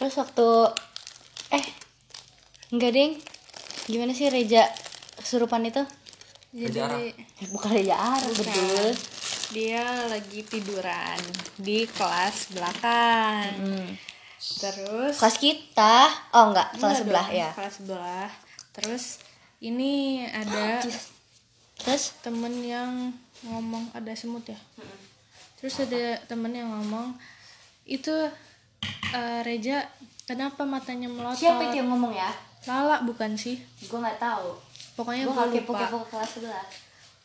terus waktu eh enggak ding gimana sih Reja kesurupan itu Reja Arab. Jadi Eh, bukan Reja Arab betul dia lagi tiduran di kelas belakang. Hmm. Terus kelas kita oh enggak kelas Enggak sebelah dong, ya Kelas sebelah. Terus ini ada terus temen yang ngomong ada semut ya. Terus ada temen yang ngomong itu eh, Reja kenapa matanya melotot? siapa itu yang ngomong ya Lala bukan sih? gue nggak tahu Pokoknya gue kepo lupa. kepo ke kelas sebelah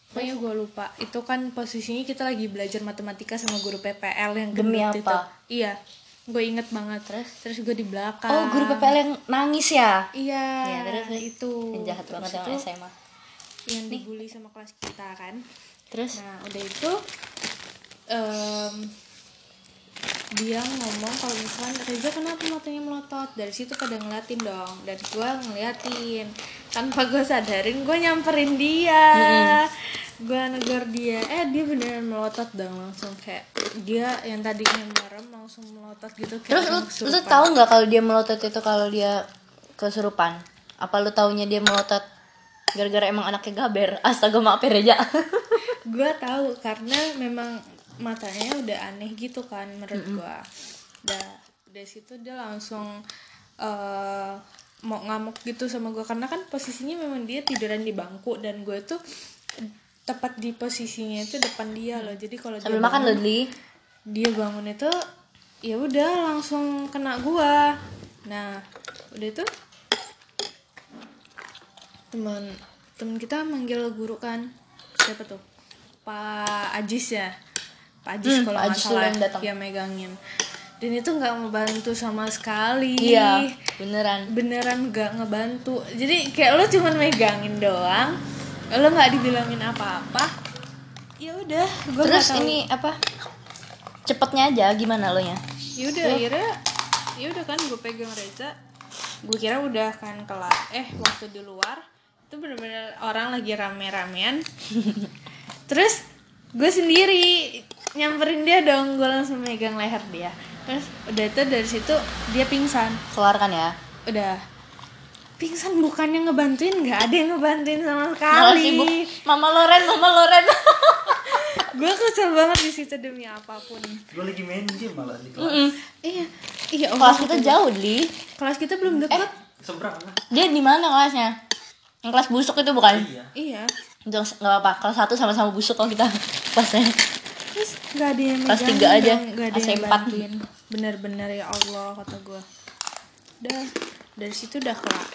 Pokoknya gue lupa. Itu kan posisinya kita lagi belajar matematika sama guru PPL yang Demi gendut itu. apa? Iya. Gue inget banget. Terus terus gue di belakang. oh guru PPL yang nangis ya Iya. Iya, terus, itu. yang jahat banget Terus yang itu SMA Yang dibully sama kelas kita kan. terus Nah udah itu em, dia ngomong kalau misalkan Reza kenapa matanya melotot. Dari situ pada ngeliatin dong. Dari gua ngeliatin. Tanpa gue sadarin gue nyamperin dia. Gue negor dia. Eh dia beneran melotot dong. Langsung kayak dia yang tadinya merem langsung melotot gitu. Kayak terus lu, lu tahu nggak kalau dia melotot itu kalau dia kesurupan? Apa lu taunya dia melotot gara-gara emang anaknya gaber? Astaga maaf ya Reja gue tahu karena memang matanya udah aneh gitu kan menurut gue udah dari situ dia langsung eh mau ngamuk gitu sama gue karena kan posisinya memang dia tiduran di bangku dan gue tuh tepat di posisinya itu depan dia loh. Jadi kalau dia makan bangun, loh Li dia bangun itu ya udah langsung kena gua. Nah udah itu teman teman kita manggil guru kan. Siapa tuh? Pak Ajis ya Pak Ajis Hmm, kalau Pak nggak salah yang datang. dia megangin. Dan itu nggak membantu sama sekali. Iya beneran. Beneran gak ngebantu. Jadi kayak lo cuman megangin doang lo nggak dibilangin apa-apa ya udah gue terus ini apa? Cepetnya aja gimana lo nya? Ya udah akhirnya ya udah kan gue pegang Reza gue kira udah kan kelar eh waktu di luar. Itu bener-bener orang lagi rame-ramean. Terus gue sendiri nyamperin dia dong gue langsung megang leher dia. Terus udah itu dari situ dia pingsan. Keluar kan ya? Udah. Pingsan bukannya ngebantuin? Nggak ada yang ngebantuin sama sibuk sekali. mama Loren mama Loren. Gue kesel banget di situ demi apa pun. Gue lagi main game malah di kelas. Mm-mm. iya. Iya kelas Allah. kita jauh Li. Kelas kita belum deket. Seberang lah. Dia di mana kelasnya? Yang kelas busuk itu bukan? Iya. Iya Jangan nggak apa kelas satu sama-sama busuk kalau kita kelasnya terus nggak ada yang Kelas tiga aja, nggak ada yang AC4. bantuin. Bener-bener ya Allah kata gue udah dari situ udah kelar.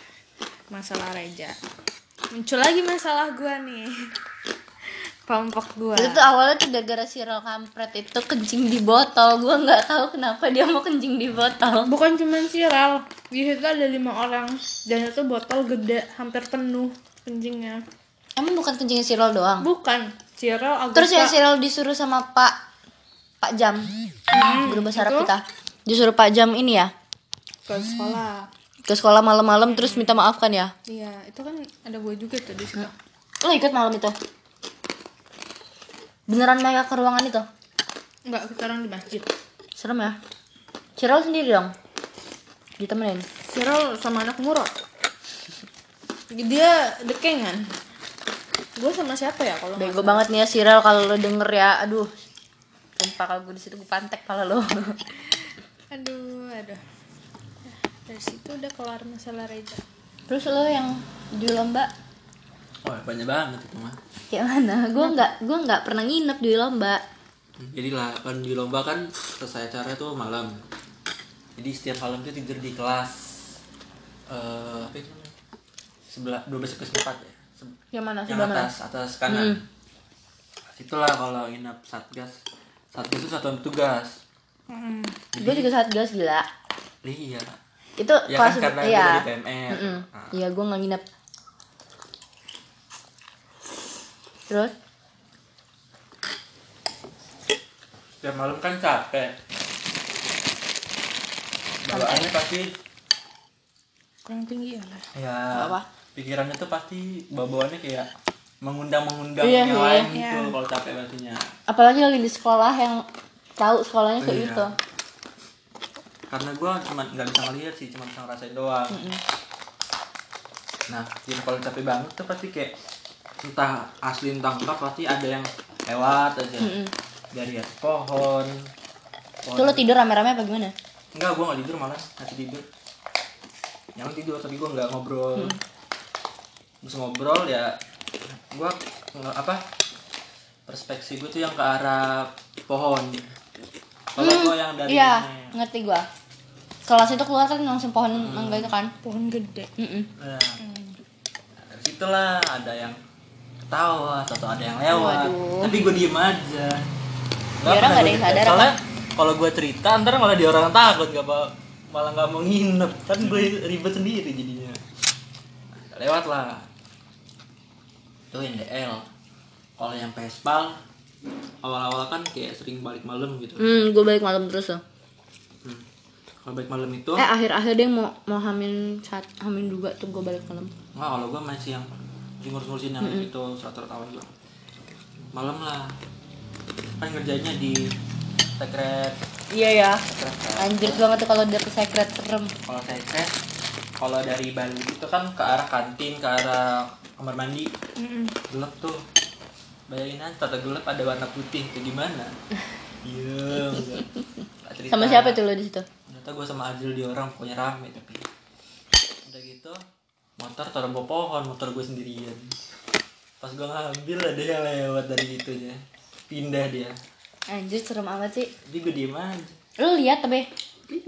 Masalah Reja. Muncul lagi masalah gue nih. Kelompok gue itu tuh awalnya tuh gara-gara si Rel kampret itu kencing di botol. Gue nggak tahu kenapa dia mau kencing di botol. Bukan cuma viral di situ ada lima orang. Dan itu botol gede hampir penuh kencingnya emang bukan kencingnya Rel doang? Bukan. Viral agak terus ya si Rel disuruh sama Pak Pak Jam. Guru bahasa Arab kita. Disuruh Pak Jam ini ya? Ke sekolah. Ke sekolah malam-malam terus minta maaf kan ya? Iya itu kan ada gue juga tuh di situ. Lo ikut malam itu? Beneran mereka ke ruangan itu? Enggak, kita orang di masjid. Serem ya. Rel sendiri dong? Ditemenin? Viral sama anak murot dia dekengan gue sama siapa ya kalau bego banget nih ya si Rel kalau lo denger ya. Aduh sumpah kalau gue di situ gue pantek pala lo. Aduh aduh. Ya, dari situ udah kelar masalah Reza. Terus lo yang di lomba? Wah banyak banget itu mah kayak mana? Gue nggak gue nggak pernah nginep di lomba. Jadi lah kan di lomba kan selesai acara tuh malam. Jadi setiap malam tuh tidur di kelas eh apa itu sebelah dua belas ke empat ya yang mana? Yang sebelah mana? atas atas kanan. Itulah kalau nginap satgas. Satgas itu satuan tugas hmm. gue juga saat gas gila. Iya. Itu ya kelas kan karena iya. gue dari PMR. Nah, iya gue nggak nginep. Terus? Setiap malam kan capek. Bawaannya pasti kurang tinggi ya lah ya Apa? Pikirannya tuh pasti bawaannya kayak mengundang mengundang Iya, yang iya. lain gitu Iya. kalau capek pastinya apalagi lagi di sekolah yang tahu sekolahnya kayak Iya. gitu. Karena gue cuma nggak bisa ngeliat sih cuma bisa ngerasain doang. Nah jadi kalau capek banget tuh pasti kayak entah asli entah enggak pasti ada yang lewat aja. Dari atas pohon pohon Itu lo tidur rame-rame apa gimana? enggak gue nggak tidur malah masih tidur. Yang tidur tapi gue nggak ngobrol terus ngobrol ya gue apa perspektif gue tuh yang ke arah pohon. Kalau gue yang dari Iya, ini. ngerti gua. Kelas itu keluar kan langsung pohon mangga itu kan. pohon gede. Mm-mm. Nah, dari situlah ada yang ketawa atau ada yang lewat. Waduh. tapi gue diem aja. Dia orang nggak ada yang sadar soalnya kalau gue cerita ntar malah dia orang takut gak apa malah nggak mau nginep. Kan gue ribet sendiri jadinya. Lewat lah itu NDL kalau yang Pespal awal-awal kan kayak sering balik malam gitu Hmm, gue balik malam terus loh. Hmm. kalau balik malam itu Eh akhir-akhir dia mau mau hamil saat hamil juga tuh gue balik malam. Nggak, kalau gue masih yang ngurus-ngurusin yang itu surat awal gue malam lah kan ngerjainnya di secret Iya ya. secret. Anjir banget tuh kalau udah ke secret serem. kalau secret kalau dari Bali itu kan ke arah kantin ke arah kamar mandi. Gelap tuh. Bayangin aja tata gelap ada warna putih itu gimana? Iya cerita. Sama siapa tuh lo di situ? ternyata gue sama Adil di orang pokoknya rame tapi. Udah gitu motor taruh bawah pohon motor gue sendirian. Pas gue ngambil ada yang lewat dari itunya pindah dia. Anjir serem amat sih. jadi gue diem aja. Lo lihat tapi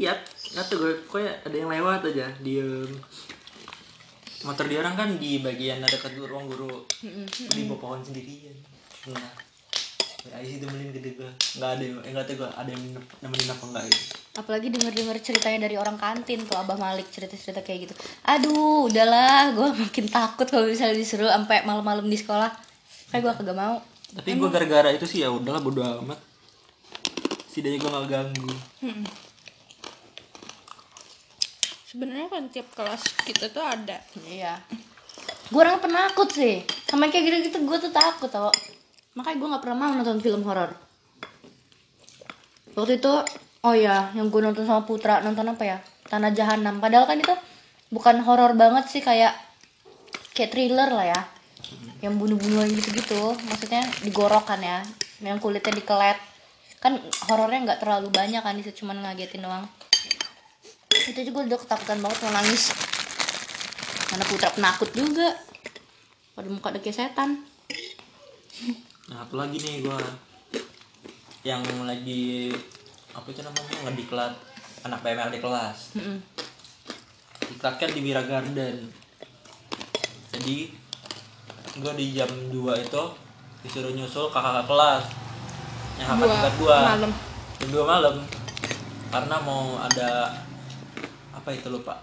lihat nggak tuh gue kayak ada yang lewat aja diem. Motor dia orang kan di bagian ada ke ruang guru. Di bawah pohon sendirian. Nah ya sih temenin gede gue nggak ada yang eh, nggak tahu gue ada yang nemenin apa enggak gitu. Apalagi denger-denger ceritanya dari orang kantin tuh Abah Malik cerita-cerita kayak gitu. Aduh, udahlah, gue makin takut kalau misalnya disuruh sampai malam-malam di sekolah. Kayak gue kagak mau. tapi gue gara-gara itu sih ya udahlah bodo amat. Setidaknya gue nggak ganggu sebenarnya kan tiap kelas kita tuh ada Iya. Gue orang penakut sih. Sama kayak gitu-gitu gue tuh takut tau. Makanya gue nggak pernah mau nonton film horor. Waktu itu, oh ya, yang gue nonton sama Putra nonton apa ya? Tanah Jahanam. Padahal kan itu bukan horor banget sih kayak kayak thriller lah ya. Yang bunuh-bunuhan gitu-gitu. Maksudnya digorok kan ya. Yang kulitnya dikelet. Kan horornya nggak terlalu banyak kan, itu cuma ngagetin doang. Itu juga udah ketakutan banget mau nangis. Mana putra penakut juga. Pada muka kayak setan. Nah apa lagi nih gue yang lagi apa itu namanya? Ngediklat anak PML di kelas. Diklat kan di Mira Garden. Jadi gue di jam 2 itu disuruh nyusul kakak kelas. Yang kakak Dua tingkat malam. jam 2 malam. Karena mau ada apa itu lupa.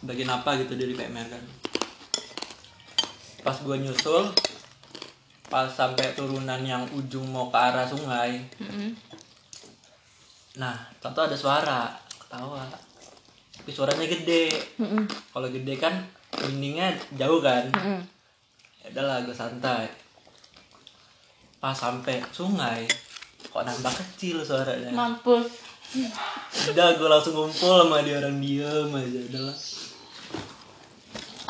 Bagian apa gitu dari PMR kan. Pas gue nyusul pas sampai turunan yang ujung mau ke arah sungai Mm-mm. nah tentu ada suara ketawa. Tapi suaranya gede. Mm-mm. kalau gede kan dindingnya jauh kan. Mm-mm. ya udahlah gue santai. Pas sampai sungai kok nambah kecil suaranya. Mampus udah gue langsung ngumpul sama dia orang diem aja udahlah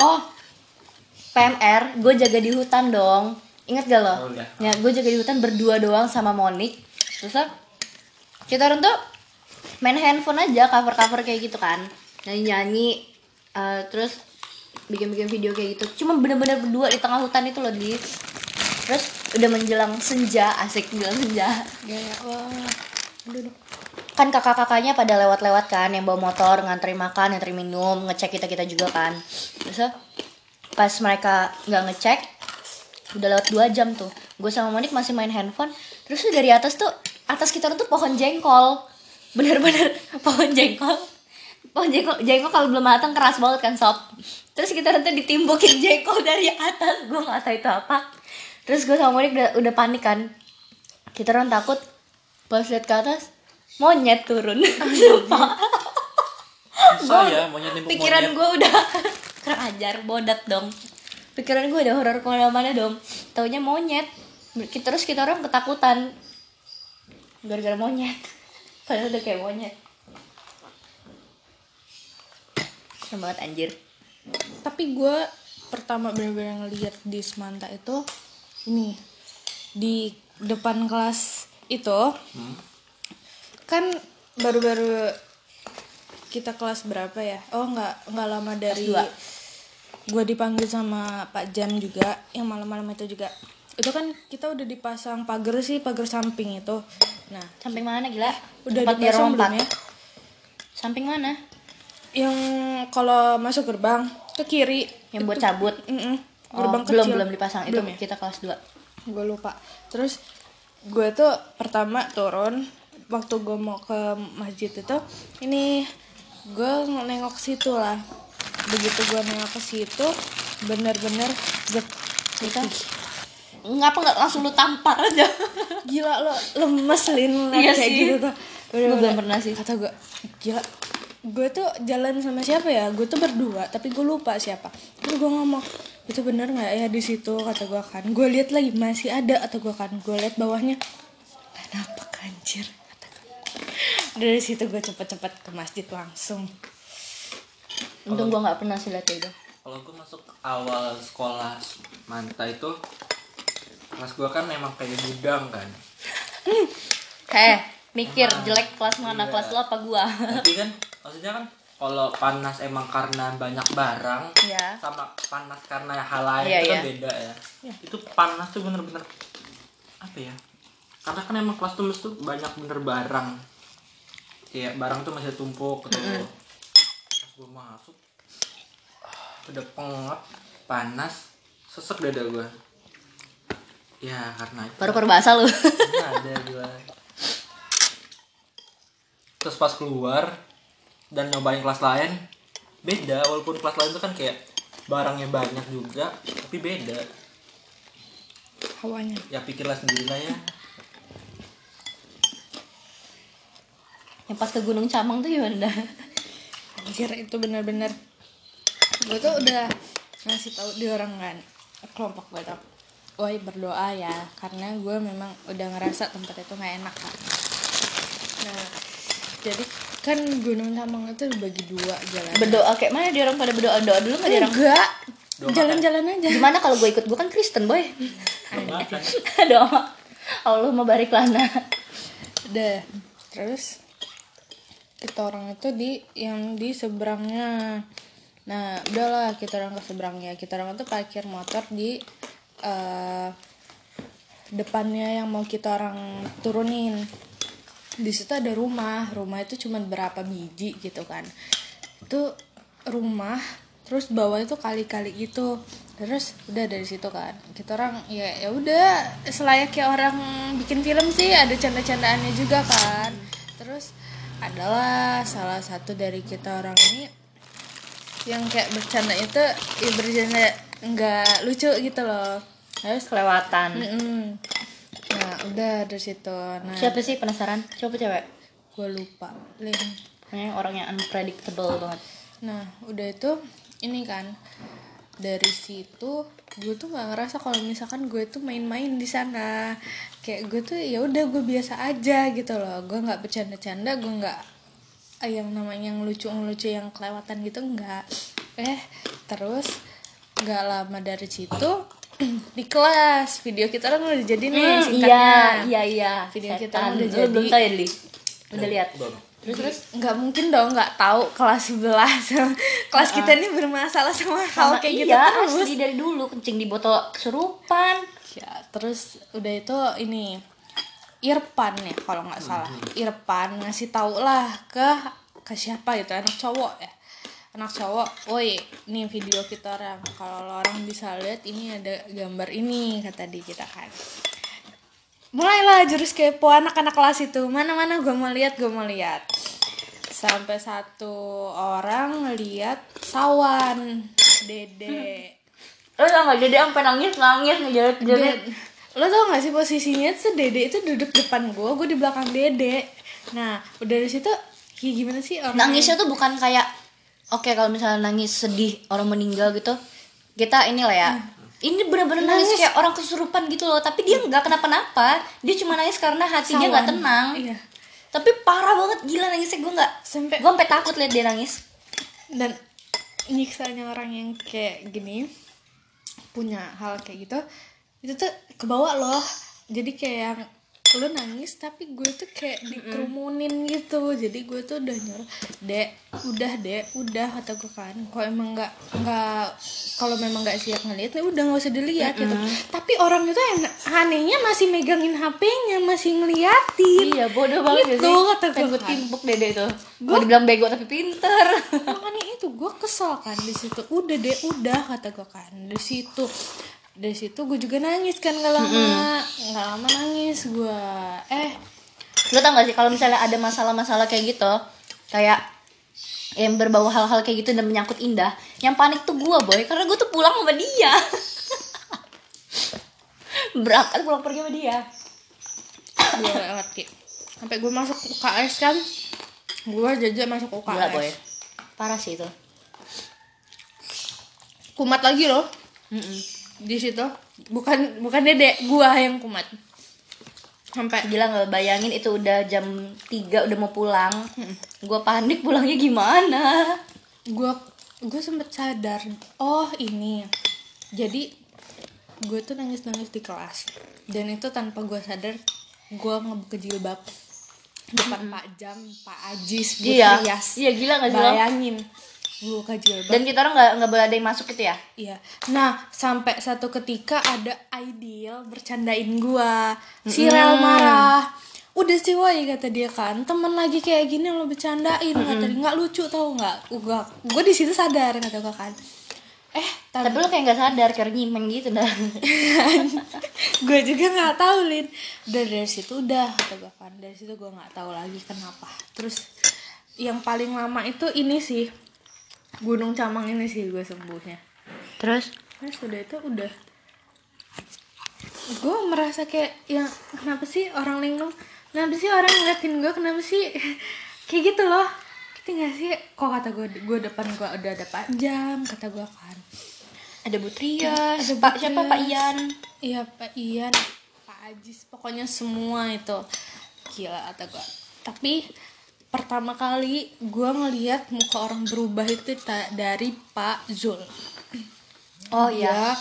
oh PMR gue jaga di hutan dong. Ingat gak lo? Oh, iya. ya gue jaga di hutan berdua doang sama Monik. Terus kita orang tuh main handphone aja cover cover kayak gitu kan. Nyanyi nyanyi terus bikin bikin video kayak gitu. Cuma bener-bener berdua di tengah hutan itu loh di terus udah menjelang senja asik bilang senja. Ya wah aduh aduh. Kan kakak-kakaknya pada lewat-lewat kan yang bawa motor ngantri makan ngantri minum ngecek kita kita juga kan. Terus pas mereka nggak ngecek udah lewat dua jam tuh. Gue sama Monik masih main handphone. Terus tuh dari atas tuh atas kita tuh pohon jengkol. Bener-bener pohon jengkol. Pohon jengkol jengkol kalau belum matang keras banget kan sob? Terus kita tuh ditimbukin jengkol dari atas. Gue nggak tahu itu apa. Terus gue sama Monik udah, udah panik kan. Kita orang takut pas lihat ke atas monyet turun. Susah ya monyet nimpuk pikiran gue udah kurang ajar bodat dong. Pikiran gue udah horor ke mana-mana dong. Taunya monyet. Kita- terus kita orang ketakutan. Gara-gara monyet. Padahal udah kayak monyet. Serem banget anjir. Tapi gue pertama benar-benar ngeliat di Semanta itu ini di depan kelas itu kan baru-baru kita kelas berapa ya? Oh nggak nggak lama dari gue dipanggil sama Pak Jan juga yang malam-malam itu juga. Itu kan kita udah dipasang pagar sih pagar samping itu. Nah samping mana gila? udah Tempat dipasang belum ya? Samping mana? Yang kalau masuk gerbang ke kiri. Yang buat cabut? Mm-mm. Oh, gerbang belum kecil. belum dipasang. Itu Belum ya? kita kelas 2 gue lupa. Terus gue tuh pertama turun waktu gue mau ke masjid itu ini gue nengok situ lah. Begitu gue nengok ke situ bener-bener zep kita ngapa nggak langsung lu tampar aja? Gila lo lemes lin Iya kayak sih. gitu tuh. Gua belum pernah sih. kata gue gila gue tuh jalan sama siapa ya? Gue tuh berdua tapi gue lupa siapa. Terus gue ngomong itu bener nggak ya di situ? Kata gue kan. Gue lihat lagi masih ada atau gue kan. Gue lihat bawahnya kenapa gue. Dari situ gue cepet-cepet ke masjid langsung. Untung gua nggak pernah sih lihat itu kalau gue masuk awal sekolah manta itu kelas gue kan memang kayak gudang kan. Eh mikir jelek kelas mana Iya. kelas lu apa gua? Tapi kan maksudnya kan kalau panas emang karena banyak barang Iya. sama panas karena hal lain Iya, itu kan iya. beda ya. Itu panas tuh bener-bener apa ya karena kan emang kelas tuh mesti banyak bener barang. Kayak barang tuh masih tumpuk gitu pas gue masuk udah pengap panas sesek dada gue ya karena itu. Baru perbahasa lu. Nggak ada gua. Terus pas keluar dan nyobain kelas lain beda. Walaupun kelas lain tuh kan kayak barangnya banyak juga tapi beda. Hawanya. Ya pikirlah sendiri lah ya yang pas ke Gunung Camang tuh gimana? Anjir itu bener-bener. Gue tuh udah ngasih tahu di orang kan kelompok gue tuh woi berdoa ya karena gue memang udah ngerasa tempat itu nggak enak kan nah jadi kan Gunung Tamang itu dibagi dua jalan. Berdoa kayak mana? Dia orang pada berdoa doa dulu nggak dia orang? Enggak. Jalan-jalan aja. Gimana kalau gue ikut? Gue kan Kristen boy. Doa doa. Allah mau barik lana. Udah terus kita orang itu di yang di seberangnya. Nah udahlah kita orang ke seberangnya. Kita orang itu parkir motor di eh, depannya yang mau kita orang turunin. Di situ ada rumah. Rumah itu cuma berapa biji gitu kan. Itu rumah terus bawah itu kali-kali gitu. Terus udah dari situ kan. Kita orang ya ya udah. Selayaknya orang bikin film sih ada canda-candaannya juga kan. Terus adalah salah satu dari kita orang ini yang kayak bercanda itu ya bercanda nggak lucu gitu loh. Harus kelewatan. Mm-mm. nah udah dari situ. Nah siapa sih penasaran? Siapa cewek? gue lupa. Lin. Kayaknya orang yang unpredictable banget. Nah, udah itu ini kan dari situ gue tuh nggak ngerasa kalau misalkan gue tuh main-main di sana kayak gue tuh ya udah gue biasa aja gitu loh. Gue nggak bercanda-canda gue nggak ah, yang namanya yang lucu-lucu yang kelewatan gitu nggak. Eh terus nggak lama dari situ di kelas video kita kan udah jadi nih Hmm, singkatnya. iya iya iya. Video kita Setan. udah jadi. belum tahu ya Li? Udah lihat? terus terus nggak mungkin dong nggak tahu kelas sebelah kelas kita ini bermasalah sama hal kayak gitu iya terus asli dari dulu kencing di botol kesurupan ya terus udah itu ini Irfan ya kalau nggak salah. Irfan ngasih tau lah ke ke siapa gitu anak cowok ya. Anak cowok woi nih video kita orang kalau orang bisa lihat ini ada gambar ini kata di kita kan. Mulailah jurus kepo anak-anak kelas itu. Mana-mana gue mau lihat gue mau lihat. Sampai satu orang lihat sawan dede lo tau gak jadi sampai nangis nangis ngejerit jerit lo tau gak sih posisinya tuh Dede itu duduk depan gue, gue di belakang Dede. Nah, udah dari situ kayak gimana sih orang nangisnya tuh bukan kayak oke kalau misalnya nangis sedih orang meninggal gitu kita inilah ya. Ini bener-bener nangis, Nangis. kayak orang kesurupan gitu loh tapi dia nggak kenapa-napa. Dia cuma nangis karena hatinya nggak tenang. Iya. tapi parah banget gila nangisnya gue nggak Sampai- gue sampai takut liat dia nangis. Dan nyiksanya orang yang kayak gini punya hal kayak gitu itu tuh kebawa loh. Jadi kayak yang lu nangis tapi gue tuh kayak dikerumunin gitu. Jadi gue tuh udah nyuruh dek udah dek udah kata gue kan. Kalau emang nggak nggak kalau memang nggak siap ngeliat ya udah nggak usah dilihat gitu. Tapi orang itu yang anehnya masih megangin hp-nya masih ngeliatin. Iya bodoh banget Gitu, sih? kata gue gue kan. timpuk dede tuh Mau dibilang bego tapi pinter. Makanya itu gue kesel kan di situ. Udah deh udah kata gue kan. Di situ dari situ gue juga nangis kan nggak lama. Nggak lama nangis gue eh Lo tau gak sih kalau misalnya ada masalah-masalah kayak gitu Kayak yang berbau hal-hal kayak gitu dan menyangkut indah Yang panik tuh gue boy. Karena gue tuh pulang sama dia. Berangkat pulang pergi sama dia. Gue ki sampai gue masuk UKS kan. Gue jajak masuk UKS Gila boy. Parah sih itu. Kumat lagi loh di situ. Bukan bukan dedek gua yang kumat. Sampai Gila gak bayangin itu udah jam 3 udah mau pulang. Gue panik pulangnya gimana? Gua gue sempet sadar oh ini. Jadi gue tuh nangis nangis di kelas. Dan itu tanpa gue sadar gue ngebuka jilbab depan Pak Jam Pak Ajis Bu Iya. Iya gila gak sih bayangin buka jilbab Dan kita orang gak, nggak boleh ada yang masuk gitu ya Iya. Nah, sampai satu ketika ada ideal bercandain gua. Si Rel marah. Udah sih woi kata dia kan, temen lagi kayak gini lo bercandain kata dia nggak lucu tau nggak? Gua gua di situ sadar kata gua kan. Eh, tapi Tapi lo kayak gak sadar Kayak nyimeng gitu dah gue juga nggak tahu lin. Udah dari situ udah kata gua kan. Dari situ gua nggak tahu lagi kenapa. Terus yang paling lama itu ini sih Gunung Camang ini sih gue sembuhnya. Terus? Terus udah itu udah. Gue merasa kayak yang kenapa sih orang linglung kenapa sih orang ngeliatin gue? Kenapa sih? Kayak gitu loh. Kita nggak sih? Kok kata gue gue depan gue udah ada pak jam kata gue kan. Ada Bu Trias Ada Pak siapa? Pak. Ian. Iya pak Ian. Pak Ajis pokoknya semua itu. Gila kata gue. Tapi pertama kali gue ngeliat muka orang berubah itu dari Pak Zul Oh ya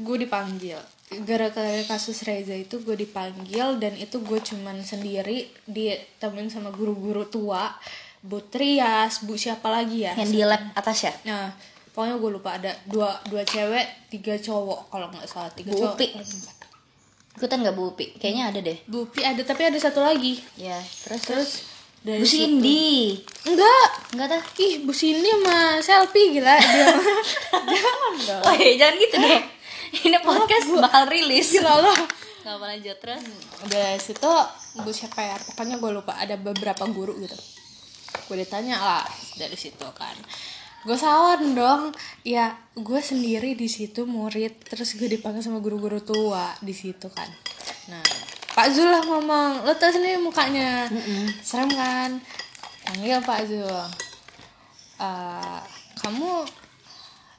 gue dipanggil gara-gara kasus Reza itu gue dipanggil dan itu gue cuman sendiri ditemenin sama guru-guru tua Bu Trias, Bu siapa lagi ya? Yang di lab atas ya Nah, pokoknya gue lupa ada dua dua cewek, tiga cowok kalau nggak salah tiga Bu cowok. Upi. Ikutan gak Bu Upi? Kayaknya ada deh Bu Upi ada tapi ada satu lagi. Ya terus Terus dari Bu situ- Cindy Enggak. Enggak dah Ih, Bu Cindy sama selfie gila dia. Jangan dong. Woi jangan gitu deh Ini podcast bakal rilis Gila loh. Gak apa lanjut terus Udah situ Bu siapa ya? Pokoknya gue lupa ada beberapa guru gitu. Gue ditanya lah dari situ kan. Gue sawan dong. Ya, gue sendiri di situ murid, terus gue dipanggil sama guru-guru tua di situ kan. Nah, Pak Zul lah ngomong, lo tau sendiri mukanya, serem kan? Panggil Pak Zul. "Eh, kamu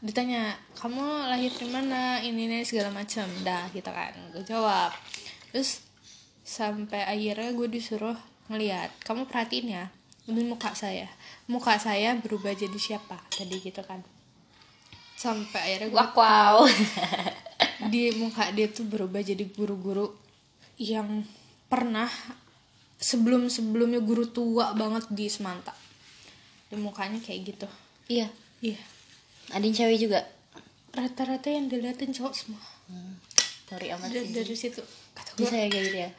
ditanya kamu lahir di mana? Ini ini segala macam. Dah gitu kan. Gue jawab. Terus sampai akhirnya gue disuruh ngeliat. Kamu perhatiin ya ini muka saya. Muka saya berubah jadi siapa? Tadi gitu kan. Sampai akhirnya gue Wow wow di muka dia tuh berubah jadi guru-guru yang pernah sebelum sebelumnya guru tua banget di Semanta. Di mukanya kayak gitu? Iya. Iya. Ada yang cewek juga? Rata-rata yang diliatin cowok semua. Sorry amat dari, sih. dari situ. Kata gue Bisa ya kayak gitu ya?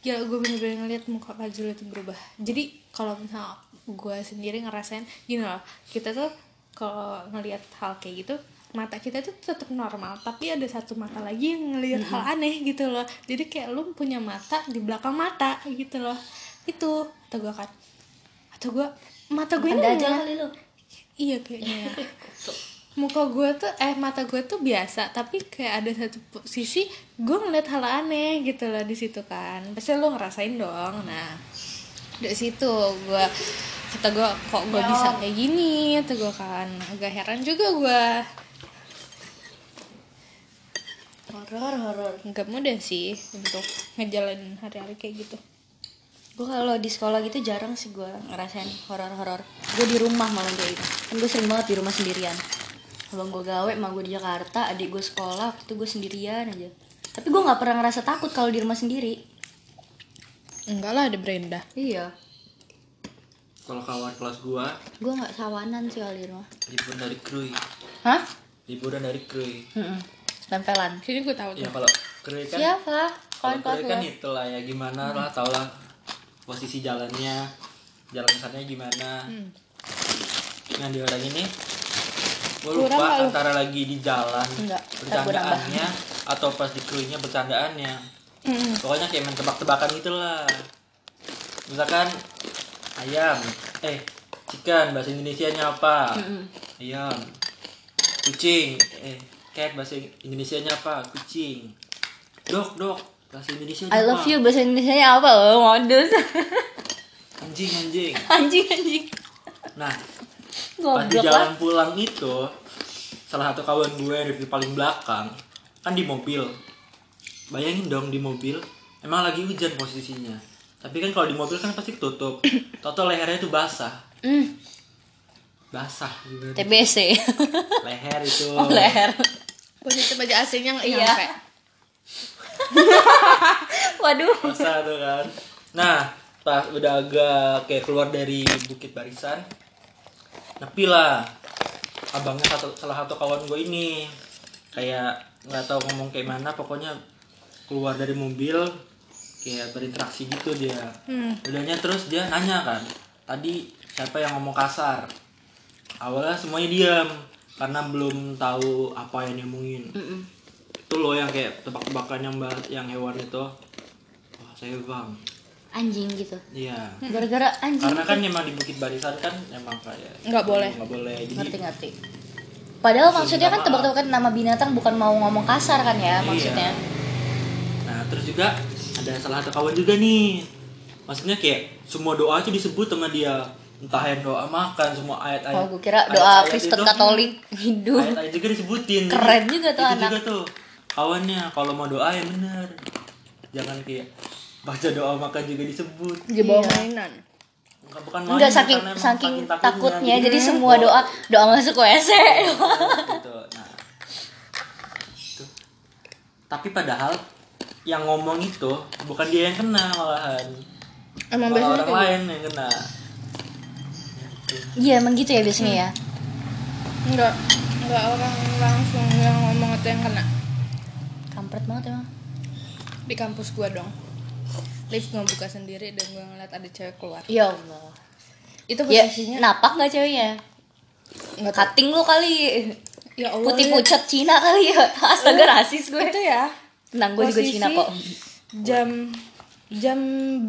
Ya gue bener-bener ngeliat muka Pak Jul itu berubah. Jadi kalau misalnya gue sendiri ngerasain gini loh. Kita tuh kalau ngelihat hal kayak gitu mata kita tuh tetap normal tapi ada satu mata lagi yang ngelihat hal aneh gitu loh. Jadi kayak lu punya mata di belakang mata gitu loh. Itu atau gue kan. Atau gue mata gue ini aja ngeliat- kali lu. Iya kayaknya. Ya. muka gue tuh eh mata gue tuh biasa tapi kayak ada satu sisi gue ngeliat hal aneh gitu loh di situ kan. Pasti lo ngerasain dong. Nah dari situ gue kata gue kok gue bisa kayak gini? Atau gue kan. Agak heran juga gue Horor horor. Nggak mudah sih untuk ngejalanin hari-hari kayak gitu. Gue kalau di sekolah gitu jarang sih gue ngerasain horor-horor. Gue di rumah malah kayak gitu. Kan gue sering banget di rumah sendirian. Abang gue gawe emang gue di Jakarta adik gue sekolah waktu itu gue sendirian aja. Tapi gue nggak pernah ngerasa takut kalau di rumah sendiri. Enggak lah ada Brenda. Iya. Kalau kawan kelas gua gue nggak sawanan sih kalau di rumah. liburan dari Krui hah? Liburan dari Krui Mm-mm. Tempelan sini gue tahu ya tuh. kalau Krui kan siapa? Kalau kawan kelas Krui kan lo itulah ya gimana lah tau lah posisi jalannya jalan kesannya gimana. Hmm. nah di orang ini gue Kurang lupa lu? antara lagi di jalan Enggak, bercandaannya atau pas di kruinya bercandaannya. Mm-mm. pokoknya kayak main tebak-tebakan gitu lah. Misalkan ayam eh chicken bahasa Indonesia nya apa? Mm-mm. ayam. Kucing eh cat bahasa Indonesia nya apa? Kucing. Dok dok bahasa Indonesia I love you bahasa Indonesia nya apa? Oh modus. Anjing anjing. Anjing anjing. Nah pas di goblok lah. jalan pulang itu salah satu kawan gue yang di paling belakang kan di mobil. Bayangin dong di mobil emang lagi hujan posisinya. Tapi kan kalau di mobil kan pasti tutup. Toto lehernya tuh basah. Hmm, basah gitu. TBC leher itu. Oh leher. Positif aja AC-nya nggak Iya. nyampe. Waduh. Basah tuh kan. Nah pas udah agak kayak keluar dari bukit barisan nepi lah. Abangnya satu, salah satu kawan gue ini. Kayak nggak tahu ngomong kayak mana pokoknya keluar dari mobil kayak berinteraksi gitu dia. Hmm. udahnya terus dia nanya kan tadi siapa yang ngomong kasar awalnya semuanya diam karena belum tahu apa yang diomongin. Mm-mm. itu loh yang kayak tebak-tebakan yang yang hewan itu. Wah saya bang. Anjing gitu. Iya. Gara-gara anjing karena kan emang di bukit barisan kan emang kayak Nggak boleh. nggak boleh. Jadi ngerti ngerti. Padahal maksudnya kan tebak-tebakan nama binatang bukan mau ngomong kasar kan ya Iya. maksudnya. Nah terus juga ada salah satu kawan juga nih. Maksudnya kayak semua doa itu disebut sama dia entah yang doa makan semua ayat-ayat oh gue kira doa ayat-ayat Kristen itu- Katolik hidup ayat-ayat juga disebutin Keren juga tuh itu anak. juga tuh kawannya kalau mau doa ya bener jangan kayak baca doa makan juga disebut di bawah Iya. mainan Bukan, bukan Enggak main, saking saking saking takutnya gitu. jadi semua doa doa masuk WC gitu. Nah, itu. Tapi padahal yang ngomong itu bukan dia yang kena malahan. emang biasanya orang kayak lain yang kena. Iya emang gitu ya biasanya ya? Gitu. enggak enggak orang langsung yang ngomong itu yang kena. Kampret banget emang. Di kampus gua dong. Lift ngebuka sendiri dan gua ngeliat ada cewek keluar. Ya Allah. Itu ya posisinya napak nggak ceweknya? Nggak cutting lu kali. Ya Allah. Putih ya. pucat Cina kali ya. Astaga rasis gue. itu ya. Tenang gue juga Cina kok. jam jam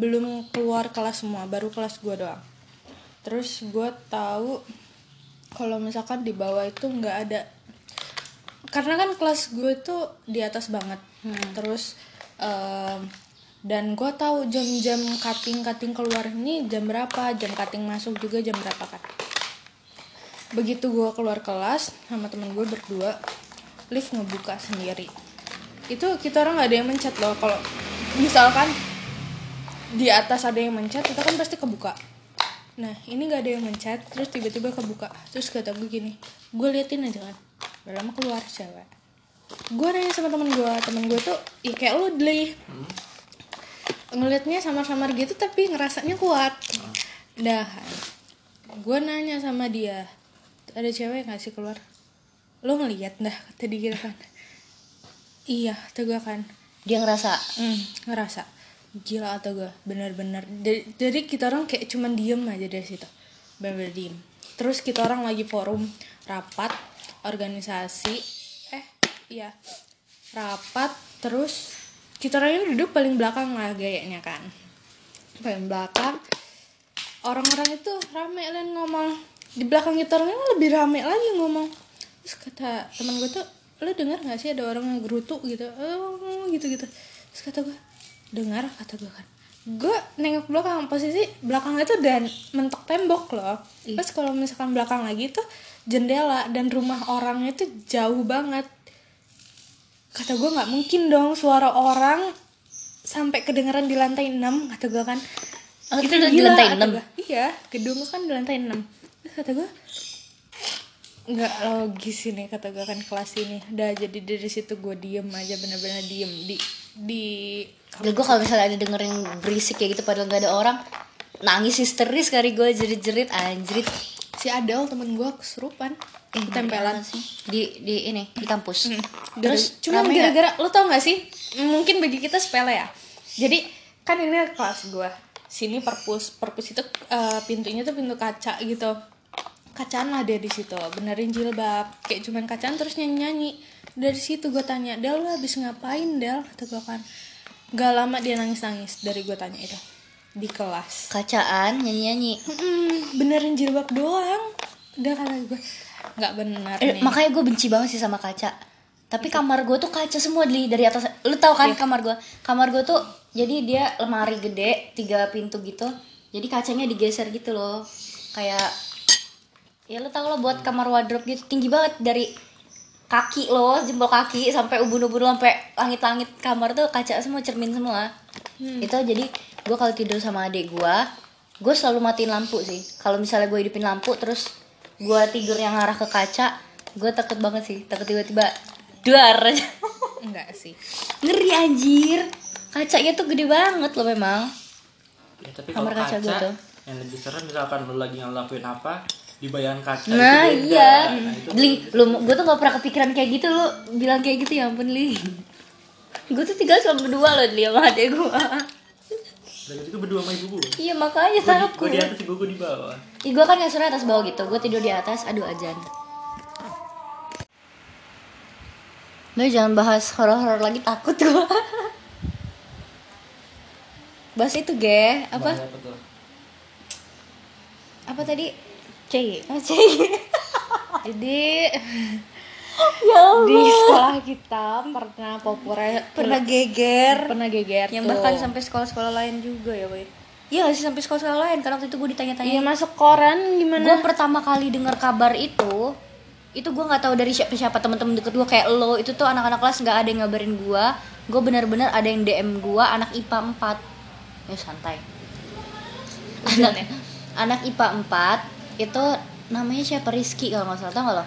belum keluar kelas semua baru kelas gua doang terus gua tahu kalau misalkan di bawah itu nggak ada. Karena kan kelas gue itu di atas banget. Terus em, dan gue tahu jam-jam cutting cutting keluar ini jam berapa jam cutting masuk juga jam berapa kan. Begitu gue keluar kelas sama temen gue berdua lift ngebuka sendiri. Itu kita orang nggak ada yang mencet loh kalau misalkan di atas ada yang mencet kita kan pasti kebuka nah ini nggak ada yang mencet terus tiba-tiba kebuka. Terus kata gue gini gue liatin aja kan udah lama keluar cewek. Gue nanya sama temen gue temen gue tuh ya kayak lu deh ngelihatnya samar-samar gitu tapi ngerasanya kuat. Dah gue nanya sama dia ada cewek nggak sih keluar? Lo ngeliat dah kata dia kan. Iya kata gue kan dia ngerasa? Hmm, ngerasa gila atau gue bener-bener jadi, jadi kita orang kayak cuman diem aja dari situ. Bener-bener diem. Terus kita orang lagi forum rapat organisasi eh iya rapat terus kita orang ini duduk paling belakang lah gayanya kan. Paling belakang orang-orang itu rame lah ngomong. Di belakang kita orang ini lebih rame lagi ngomong. Terus kata teman gue tuh lu dengar nggak sih ada orang yang gerutu gitu? Oh gitu gitu terus kata gue dengar kata gue kan. Gue nengok belakang posisi belakang itu dan mentok tembok loh. Terus kalau misalkan belakang lagi tuh jendela dan rumah orangnya tuh jauh banget. Kata gue nggak mungkin dong suara orang sampai kedengeran di lantai 6 kata gue kan. Oh, itu Itu di gila, lantai enam? gua. Iya, gedung kan di lantai 6 Terus kata gue nggak logis ini kata gue kan kelas ini. Udah jadi dari situ gue diem aja bener-bener diem di di Gak gue kalau misalnya ada dengerin berisik kayak gitu padahal gak ada orang nangis histeris kali gue jerit-jerit anjrit si Adel temen gue kesurupan ketempelan sih di di ini di kampus Terus cuma gara-gara lo tau gak sih? Mungkin bagi kita sepele ya. Jadi kan ini kelas gue. Sini perpus, perpus itu eh, pintunya tuh pintu kaca gitu. Kacaan lah dia di situ, benerin jilbab. Kayak cuman kacaan terus nyanyi-nyanyi. Dari situ gue tanya, Del lu habis ngapain Del? Kata gue kan. Gak lama dia nangis-nangis dari gue tanya itu. Di kelas. kacaan nyanyi-nyanyi. Mm-mm, benerin jilbab doang. Udah kata gue nggak bener Eh, nih. makanya gue benci banget sih sama kaca. Tapi kamar gue tuh kaca semua di dari atas. Lu tau kan kamar gue kamar gue tuh jadi dia lemari gede tiga pintu gitu. Jadi kacanya digeser gitu loh. Kayak ya lu tau lo buat kamar wardrobe gitu. Tinggi banget dari kaki lo jempol kaki sampai ubun-ubun lo sampai langit-langit kamar tuh kaca semua cermin semua. Itu jadi gue kalau tidur sama adik gue gue selalu matiin lampu sih. Kalau misalnya gue hidupin lampu terus gue tidur yang arah ke kaca gue takut banget sih. Takut tiba-tiba duar. Aja Enggak sih. ngeri anjir. Kacanya tuh gede banget loh memang. Ya tapi Kamar kalau kaca kaca, gua tuh. yang lebih serem misalkan lu lagi ngelakuin apa di bayangan kaca nah itu iya. Nah, itu li lu gue tuh gak pernah kepikiran kayak gitu lu bilang kayak gitu ya ampun li. Gue tuh tinggal sama berdua loh li sama adek gue udah gitu berdua sama ibu gue iya makanya gue takut. di atas ibu gue di bawah. Ih, gue kan kasurnya atas bawah gitu gue tidur di atas aduh ajan. Lo jangan bahas horor-horor lagi takut gue Bahas itu ge. Apa? Bahaya apa tuh? Apa tadi C. oh, cek. Jadi ya Allah. di sekolah kita pernah populer pernah geger. pernah geger yang tuh. bahkan sampai sekolah-sekolah lain juga ya boy. Iya sih sampai sekolah-sekolah lain? Karena waktu itu gue ditanya-tanya. Iya masuk koran gue gimana pertama kali dengar kabar itu itu gue nggak tahu dari siapa siapa teman-teman deket gue kayak lo. Itu tuh anak-anak kelas nggak ada yang ngabarin gue gue benar-benar ada yang dm gue anak ipa 4 ya santai. Anak anak ipa 4 itu namanya siapa Rizky kalau nggak salah tau nggak lo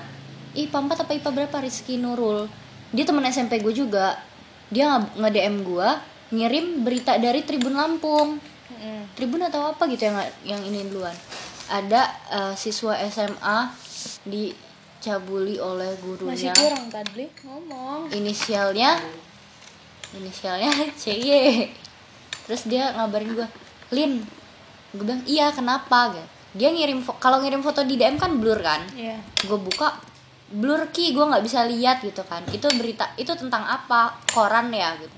ipa 4 apa ipa berapa Rizky Nurul dia teman SMP gue juga dia nge dm gue ngirim berita dari Tribun Lampung Mm. Tribun atau apa gitu yang yang ini duluan. Ada eh, siswa SMA dicabuli oleh masih gurunya. kurang tadi ngomong Inisialnya inisialnya CY. Terus dia ngabarin gue, "Lin." Gue bilang, "Iya, kenapa?" gitu. Dia ngirim kalau ngirim foto di DM kan blur kan. Iya. Gue buka blur ki gue nggak bisa lihat gitu kan. Itu berita itu tentang apa? Koran ya gitu.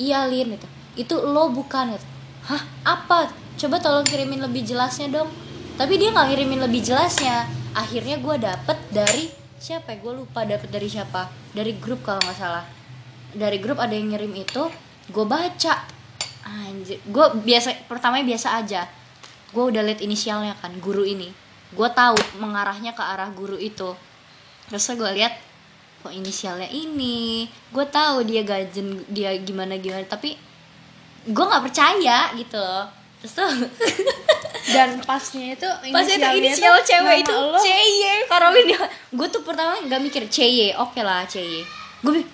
Iya lin gitu. Itu lo bukan gitu. Hah? Apa? Coba tolong kirimin lebih jelasnya dong. Tapi dia nggak ngirimin lebih jelasnya. Akhirnya gue dapet dari siapa ya? Gue lupa dapet dari siapa. Dari grup kalau nggak salah. Dari grup ada yang ngirim itu gue baca. Anjir. Gue biasa pertamanya biasa aja gue udah liat inisialnya kan guru ini. Gue tahu mengarahnya ke arah guru itu. Terus gue lihat kok inisialnya ini? Gue tahu dia gajen dia gimana gimana. Tapi gue nggak percaya gitu terus tuh dan pasnya itu pas itu inisial tuh cewek itu CY Carolina gue tuh pertama nggak mikir CY oke lah CY gue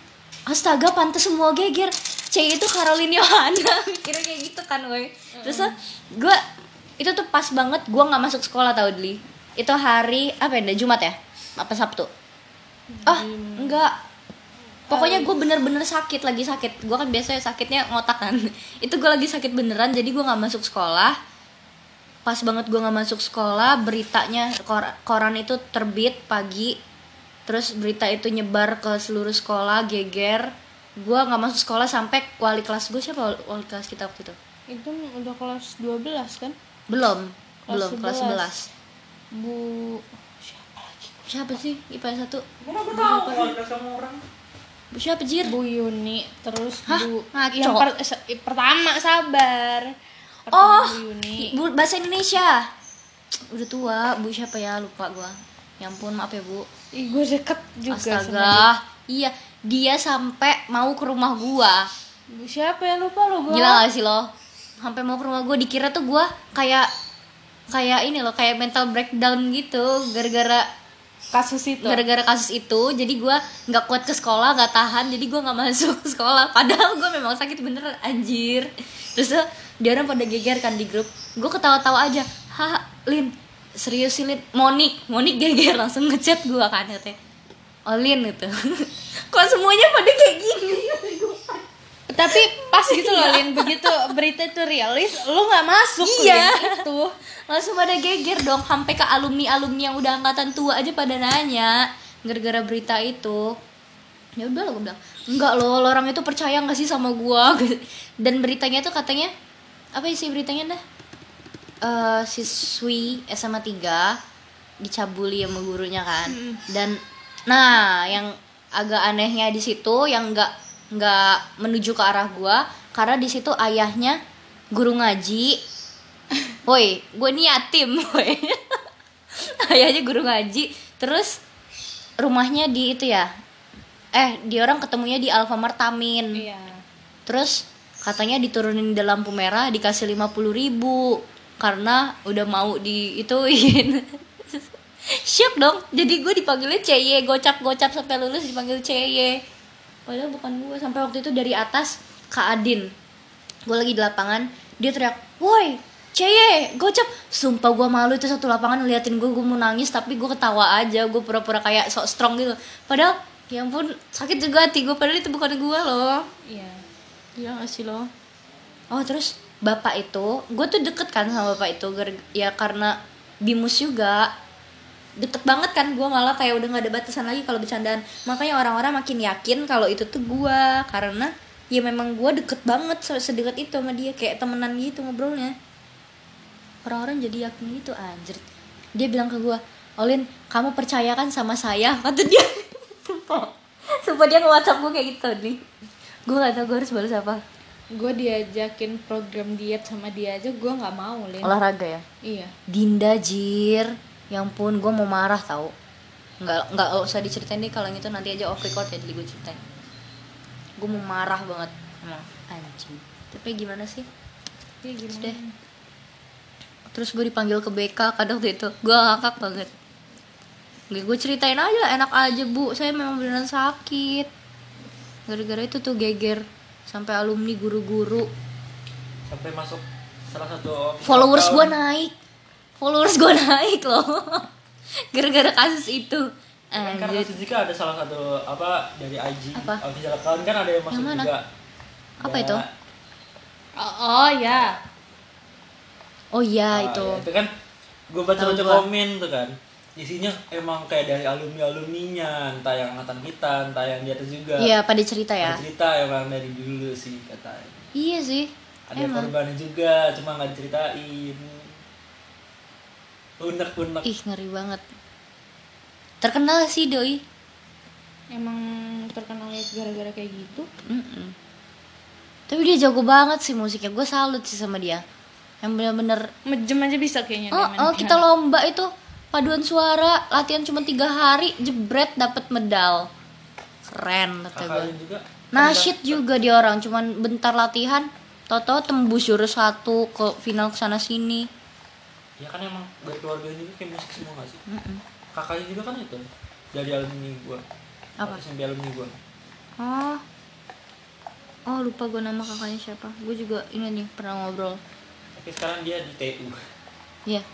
astaga pantas semua geger. CY itu Caroline Yohana. Mikirnya kayak gitu kan woi. Terus gue itu tuh pas banget gue nggak masuk sekolah tau Dli. Itu hari apa ya Jumat ya? Apa Sabtu? Ah enggak. Pokoknya gue bener-bener sakit lagi sakit. Gue kan biasanya sakitnya ngotak kan. Itu gue lagi sakit beneran jadi gue nggak masuk sekolah. Pas banget gue nggak masuk sekolah beritanya kor- koran itu terbit pagi. Terus berita itu nyebar ke seluruh sekolah geger. Gue nggak masuk sekolah sampai wali kelas gue siapa wali kelas kita waktu itu? Itu udah kelas 12 kan belum. Kelas belum kelas 11. bu 11 siapa sih? IPA satu. Mana gue tahu? Kalau dikasih sama orang. Siapa jir? Bu Yuni terus Hah? Bu Ngaco. yang per- se- pertama sabar. Pertama oh Bu Yuni. Bu bahasa Indonesia. Udah tua. Bu siapa ya? Lupa gue ya ampun maaf ya bu. Ih, gue deket juga sama dia. astaga iya dia sampai mau ke rumah gua. Bu siapa ya? Lupa lo gue gila gak sih lo sampai mau ke rumah gue dikira tuh gue kayak kayak ini loh kayak mental breakdown gitu gara-gara kasus itu? gara-gara kasus itu jadi gue nggak kuat ke sekolah nggak tahan jadi gue nggak masuk ke sekolah. Padahal gue memang sakit bener anjir. Terus tuh dia orang pada geger kan di grup. Gue ketawa-tawa aja ha Lin serius sih Lin? Monik Monik geger langsung ngechat gue kan katanya. Oh Lin itu kok semuanya pada kayak gini tapi pas gitu loh Lin. Begitu berita itu rilis lu nggak masuk Iya. Lin, itu langsung pada geger dong sampai ke alumni alumni yang udah angkatan tua aja pada nanya gara-gara berita itu. Ya udah lah gue bilang enggak loh lo orang itu percaya nggak sih sama gua? Dan beritanya tuh katanya apa sih beritanya dah? Eh, siswi SMA 3 dicabuli sama gurunya kan. Dan nah yang agak anehnya di situ yang nggak nggak menuju ke arah gua karena di situ ayahnya guru ngaji. Woi gue ini yatim woi. Ayahnya guru ngaji terus rumahnya di itu ya. Eh di orang ketemunya di Alfamart Tamin. Iya. Terus katanya diturunin di lampu merah dikasih 50.000 ribu karena udah mau di ituin Syok dong jadi gue dipanggilnya CY gocap gocap sampai lulus dipanggil CY padahal bukan gue. Sampai waktu itu dari atas Kak Adin. Gue lagi di lapangan dia teriak woi CY gocap. Sumpah gue malu itu satu lapangan ngeliatin gue gue mau nangis tapi gue ketawa aja. Gue pura-pura kayak sok strong gitu. Padahal ya ampun sakit juga hati gue. Padahal itu bukan gue loh. Iya. Iya gak sih lo? Oh terus bapak itu, gue tuh deket kan sama bapak itu ya karena bimus juga deket banget kan gue malah kayak udah nggak ada batasan lagi kalau bercandaan. Makanya orang-orang makin yakin kalau itu tuh gue karena ya memang gue deket banget se- sedekat itu sama dia kayak temenan gitu ngobrolnya. Orang-orang jadi yakin gitu anjir. Dia bilang ke gue Olin kamu percaya kan sama saya? Kata dia. Sumpah. Sumpah dia nge WhatsApp gue kayak gitu nih gue gak tau gue harus balas apa. Gue diajakin program diet sama dia aja gue nggak mau Lin. Olahraga ya? Iya. Dinda jir yang pun gue mau marah tau. Nggak nggak usah diceritain deh kalau yang itu nanti aja off record ya jadi gue ceritain. Gue mau marah banget emang anjing. Tapi gimana sih? Iya gimana? Deh. Terus gue dipanggil ke BK kadang waktu itu. Gue ngakak banget. Gak gue ceritain aja enak aja bu. Saya memang beneran sakit. Gara-gara itu tuh geger. Sampai alumni guru-guru. Sampai masuk salah satu followers gue naik followers gue naik loh. Gara-gara kasus itu. Kan Anjir. kasus juga ada salah satu apa dari IG Apa? official account. Kan ada yang masuk Yang mana? juga. Apa Ada- itu? oh, oh ya oh iya Ah, itu. ya, itu kan gue baca baca komen tuh kan. Isinya emang kayak dari alumni alumninya entah yang angkatan kita entah yang di atas juga. Iya pada cerita ya. Ada cerita emang dari dulu sih katanya. Iya sih ada emang. korbannya juga cuma nggak diceritain unek unek ih ngeri banget. Terkenal sih doi. Emang terkenalnya gara-gara kayak gitu? Mm-mm. tapi dia jago banget sih musiknya. Gue salut sih sama dia. Yang bener-bener mejem aja bisa kayaknya oh, oh kita lomba itu. Paduan suara latihan cuma tiga hari jebret dapat medal. Keren kata gue Nasyid juga dia orang cuman bentar latihan. Toto tembus juara satu ke final ke sana sini ya kan emang dari keluarganya juga kayak musik semua gak sih? Mm-mm. kakaknya juga kan itu dari alumni gua. Apa? SMP alumni gua. Oh. Oh lupa gue nama kakaknya siapa. Gue juga ini nih pernah ngobrol. Tapi sekarang dia di TU Iya.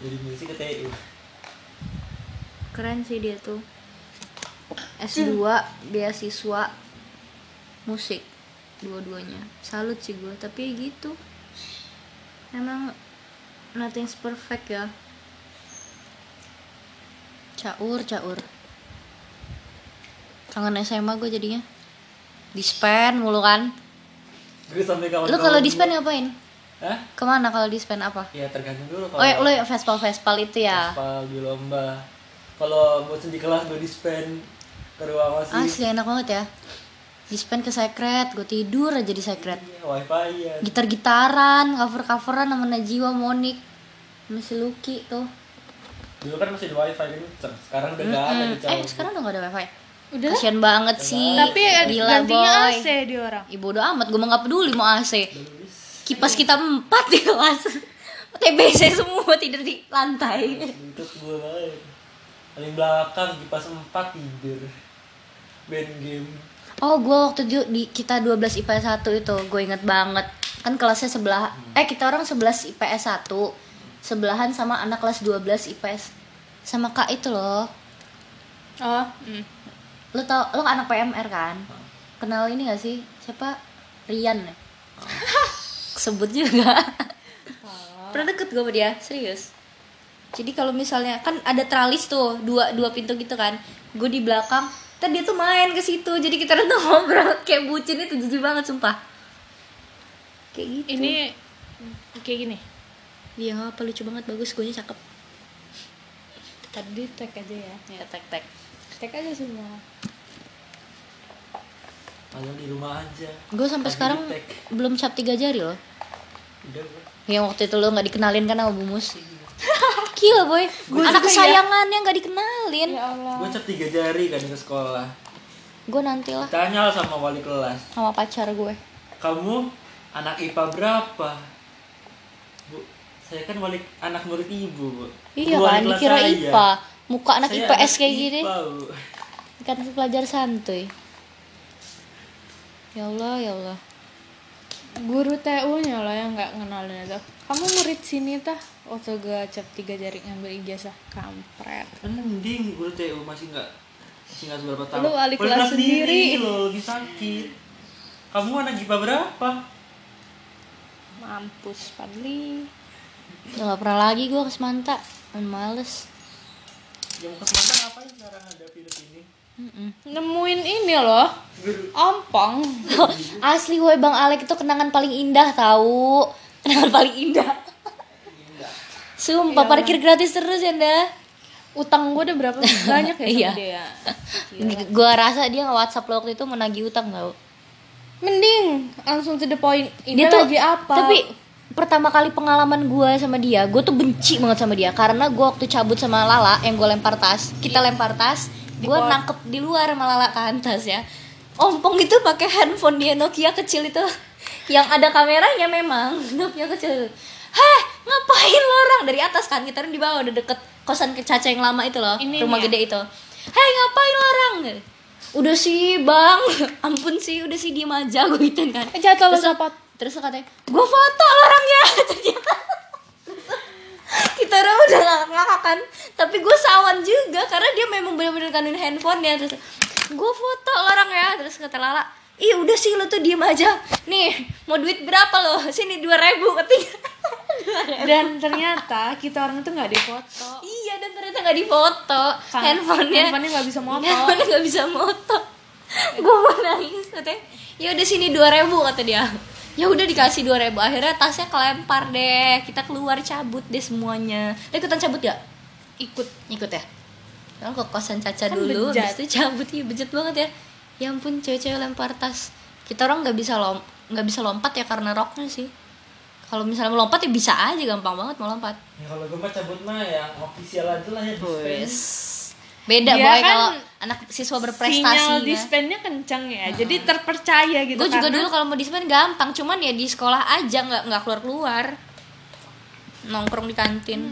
Jadi musik ke TU keren sih dia tuh. S2 beasiswa musik. Dua-duanya. Salut sih gue tapi gitu emang nothing's perfect ya. Caur caur. Kangen SMA gue jadinya. Dispen mulu kan. Gue sampai kawan lu kalau dispen ngapain? Hah? ke mana kalau dispen apa? Ya tergantung dulu oh ya lu Vespa Vespa itu ya? Aspal di lomba. Kalau bosan di kelas gue dispen. Ke ruang masih asli enak banget ya dispen ke secret gue tidur aja di secret Iya, wifi ya gitar-gitaran cover-coveran sama Najwa Monik masih Lucky tuh dulu kan masih di wifi kan kenceng sekarang udah gak ada di eh sekarang udah gak ada wifi Udah lah. Kasian banget sih. Tapi Gila, gantinya boy. AC dia orang. Ibu udah amat, gue mah gak peduli mau AC. Kipas kita empat di kelas. TBC semua tidur di lantai. Itu gue banget. Paling belakang kipas 4 tidur. Band game. Oh, gue waktu itu di kita 12 IPS 1 itu, gue inget banget. Kan kelasnya sebelah, eh kita orang 11 IPS 1. Sebelahan sama anak kelas 12 IPS sama Kak itu loh. Oh, mm. Lo tau, lo anak PMR kan? Kenal ini gak sih? Siapa? Rian ya? Sebut juga. Pernah deket gue sama dia, serius. Jadi kalau misalnya kan ada tralis tuh, dua dua pintu gitu kan. Gue di belakang, tadi dia tuh main ke situ. Jadi kita tuh ngobrol kayak bucin itu jijik banget sumpah. Kayak gitu. ini kayak gini. dia nggak apa lucu banget bagus gue cakep. Tadi tag aja ya. Ya tek tek. Tag aja semua. Malah di rumah aja. Gue sampai Tadi sekarang tag. belum cap tiga jari loh. Udah gue. Yang waktu itu lo nggak dikenalin kan sama Bumus. Gila boy, anak kesayangan yang nggak dikenalin. Ya Allah. Gue cap tiga jari kan ke sekolah. Gue nanti lah Tanya sama wali kelas. sama pacar gue. Kamu anak IPA berapa? Bu, saya kan wali anak murid ibu, Bu. Iya kan, dikira saya. IPA. Muka anak Saya IPS anak kayak gini. IPA, Bu. Kan pelajar santuy. Ya Allah, ya Allah. Guru TU-nya lah yang nggak ngenalin itu. Kamu murid sini tah? Waktu gue cap tiga jari ngambil ijazah kampret. Mending guru TU masih nggak masih nggak seberapa tahun. Lu wali kelas sendiri. loh, lagi sakit. Kamu anak IPA berapa? Mampus Padli. Udah gak pernah lagi gue ke Semanta. Dan males. Yang ke Semantan ngapain sekarang ada virus ini? Mm-mm. Nemuin ini loh. Ompong. Asli woy Bang Alek itu kenangan paling indah tahu. Kenangan paling indah. Sumpah parkir gratis terus ya nda. Utang gue udah berapa banyak ya Iya. dia. Gua rasa dia nge WhatsApp lo waktu itu menagih utang tau. Mending langsung to the point. Ini Dia tuh lagi apa? Tapi pertama kali pengalaman gua sama dia, gue tuh benci banget sama dia karena gua waktu cabut sama Lala yang gue lempar tas, kita lempar tas, gue nangkep di luar sama Lala kan tas ya. Ompong itu pakai handphone dia Nokia kecil itu yang ada kameranya memang Nokia kecil itu. Heh, ngapain lo orang dari atas kan kita di bawah udah deket kosan ke Caca yang lama itu loh, Ini rumah ya? gede itu. Hei, ngapain lo orang? Udah sih bang, ampun sih, udah sih diem aja gue gituin kan. Eh, jatuh Terus- dapat. Terus katanya, gue foto lo orangnya. Ternyata kita orang udah ngakak kan tapi gue sawan juga karena dia memang bener-bener kanin handphonenya terus gue foto lo orang ya terus kata Lala Ih udah sih lo tuh diem aja. Nih mau duit berapa lo? Sini dua ribu katanya Dan ternyata kita orang itu nggak difoto. Iya dan ternyata gak difoto. Kan- Handphonenya handphonenya nggak bisa moto. Handphonenya gak bisa moto. Gue mau nangis katanya. Ya udah sini dua ribu kata dia. Ya udah dikasih dua ribu. Akhirnya tasnya kelempar deh. Kita keluar cabut deh semuanya. Lo ikutan cabut gak Ikut. ikut ya? Kan ke kosan Caca Kan dulu bejat. habis itu cabut. Ya bejat banget ya ya ampun cewek-cewek lempar tas kita orang nggak bisa lom nggak bisa lompat ya karena roknya sih kalau misalnya mau lompat ya bisa aja gampang banget mau lompat Ya kalau gue mah cabut mah yang official aja lah ya dispense. beda Dia boy kan kalau anak siswa berprestasi Sinyal ya. dispennya kencang ya. Jadi terpercaya gitu. gue juga dulu kalau mau dispen gampang cuman ya di sekolah aja nggak nggak keluar keluar nongkrong di kantin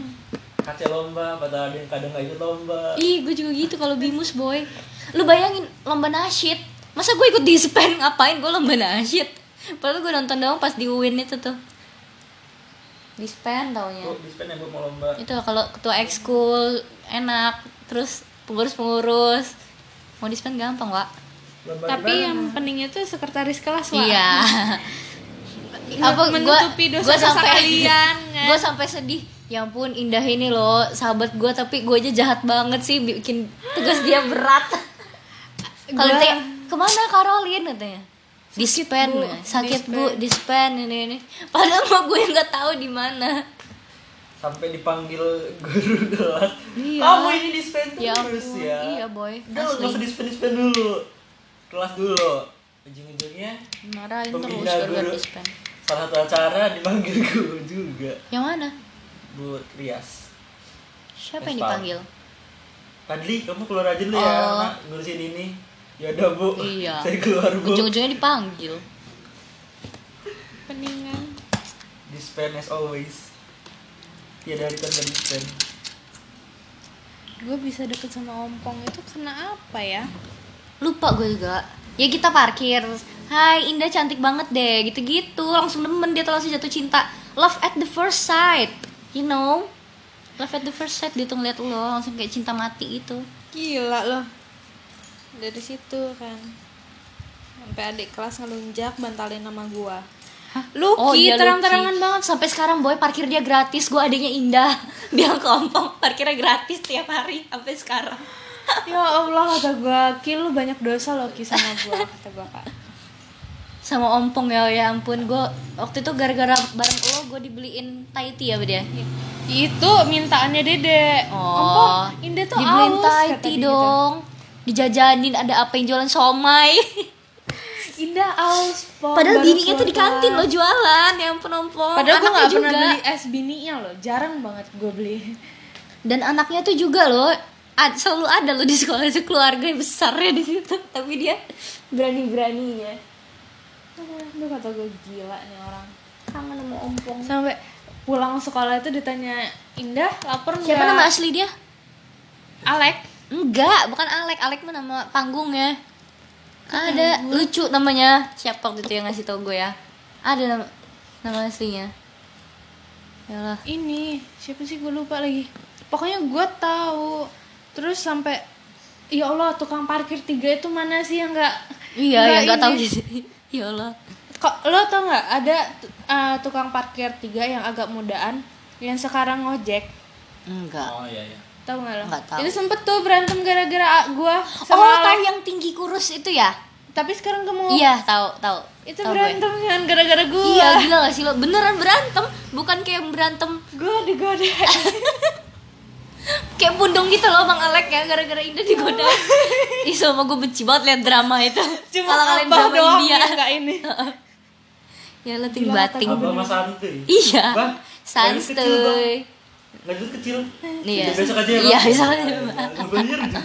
Kaca lomba, padahal ada yang kadang nggak ikut lomba. Ih, gue juga gitu kalau bimus boy. Lu bayangin lomba nasyid. Masa gue ikut dispen ngapain gue lomba nasyid? Padahal gue nonton doang pas di UIN itu tuh. Dispen taunya. Gue dispense yang gue mau lomba. Itu kalau ketua ekskul enak, terus pengurus-pengurus mau dispen gampang, Wak. Lomba Tapi gimana? yang pentingnya tuh sekretaris kelas lah. Iya. Apa menutupi dosa-dosa kalian, kan? Gue sampai sedih. Ya ampun, indah ini loh, sahabat gue tapi gue aja jahat banget sih bikin tugas dia berat. Kalau Gua- ditanya, ke mana Karolin katanya? Dispen, Bu. sakit Dispen. bu, dispen ini ini. Padahal mah gue nggak tahu di mana. sampai dipanggil guru kelas. Iya. Kamu ini dispense Ya terus ampun, ya. iya boy. Udah lu nggak usah Asli. dispense dispense dulu. Kelas dulu. Ujung-ujungnya Marahin terus guru. dispen. salah satu acara dipanggil guru juga. Yang mana? Bu Trias. Siapa yang dipanggil? Fadli kamu keluar aja dulu ya Oh. nak ngurusin ini ya udah bu. Iya. saya keluar bu. Ujung-ujungnya dipanggil. Peningan. Dispen as always. Ya dari tanpa dispen gue bisa deket sama ompong. Itu kena apa ya? Lupa gue juga. Ya kita parkir. Hai Indah cantik banget deh. Gitu-gitu. Langsung demen dia tuh langsung jatuh cinta. Love at the first sight. You know? Love at the first sight dia tuh ngeliat lo langsung kayak cinta mati gitu. Gila loh dari situ kan. Sampai adik kelas ngelunjak bantalin nama gua. Lucky Oh iya terang-terangan banget. Sampai sekarang boy parkir dia gratis. Gue adanya Indah. Bilang ke ompong Parkirnya gratis tiap hari Sampai sekarang. Ya Allah kata gua Ki lu banyak dosa loh Ki sama gua kata gua kan Sama ompong ya Ya ampun. Gue waktu itu gara-gara bareng lo Gue dibeliin Thai tea apa dia itu mintaannya dede. Oh. Ompong Indah tuh Dibeliin dia gitu. dong Dijajanin ada apa yang jualan somai. Indah aus Padahal bininya tuh di kantin lo jualan Ya ampun ompong Padahal gue gak pernah juga. beli es bininya loh Jarang banget gue beli. Dan anaknya tuh juga loh ad- selalu ada loh di sekolah itu keluarga yang besar ya di situ. Tapi dia berani beraninya Aduh kata gue gila nih orang. Kangen sama ompong. Sampai pulang sekolah itu ditanya Indah lapar nggak? siapa nama asli dia? Alek enggak bukan Alek. Alek mah nama panggungnya. Ada lucu namanya. Siapa waktu itu yang ngasih tau gue ya? Ada nama nama aslinya. Yalah. Ini siapa sih gue lupa lagi. Pokoknya gue tahu. Terus sampai Ya Allah tukang parkir tiga itu mana sih yang nggak iya ya nggak ini? tahu gitu ya Allah. Kok lo tau nggak ada uh, tukang parkir tiga yang agak mudaan? Yang sekarang ngojek? Enggak. Oh iya iya tahu nggak lo? Nggak tahu. Itu sempet tuh berantem gara-gara gua oh sama tahu Alek. yang tinggi kurus itu ya Tapi sekarang kamu iya tahu tahu itu Tahu gue. berantem kan gara-gara gua. iya gila gak sih lo beneran berantem bukan kayak berantem Gua digodain. kayak pundung gitu loh bang Alek ya gara-gara Indah digoda Ih sama gue benci banget liat drama itu Cuma Kalau kalian drama doang India yang nggak ini. ya lo ting Gila, bating abah mas santuy iya Bang. santuy gadis kecil Iya. Besok aja ya Iya, besok aja, Iya, iya.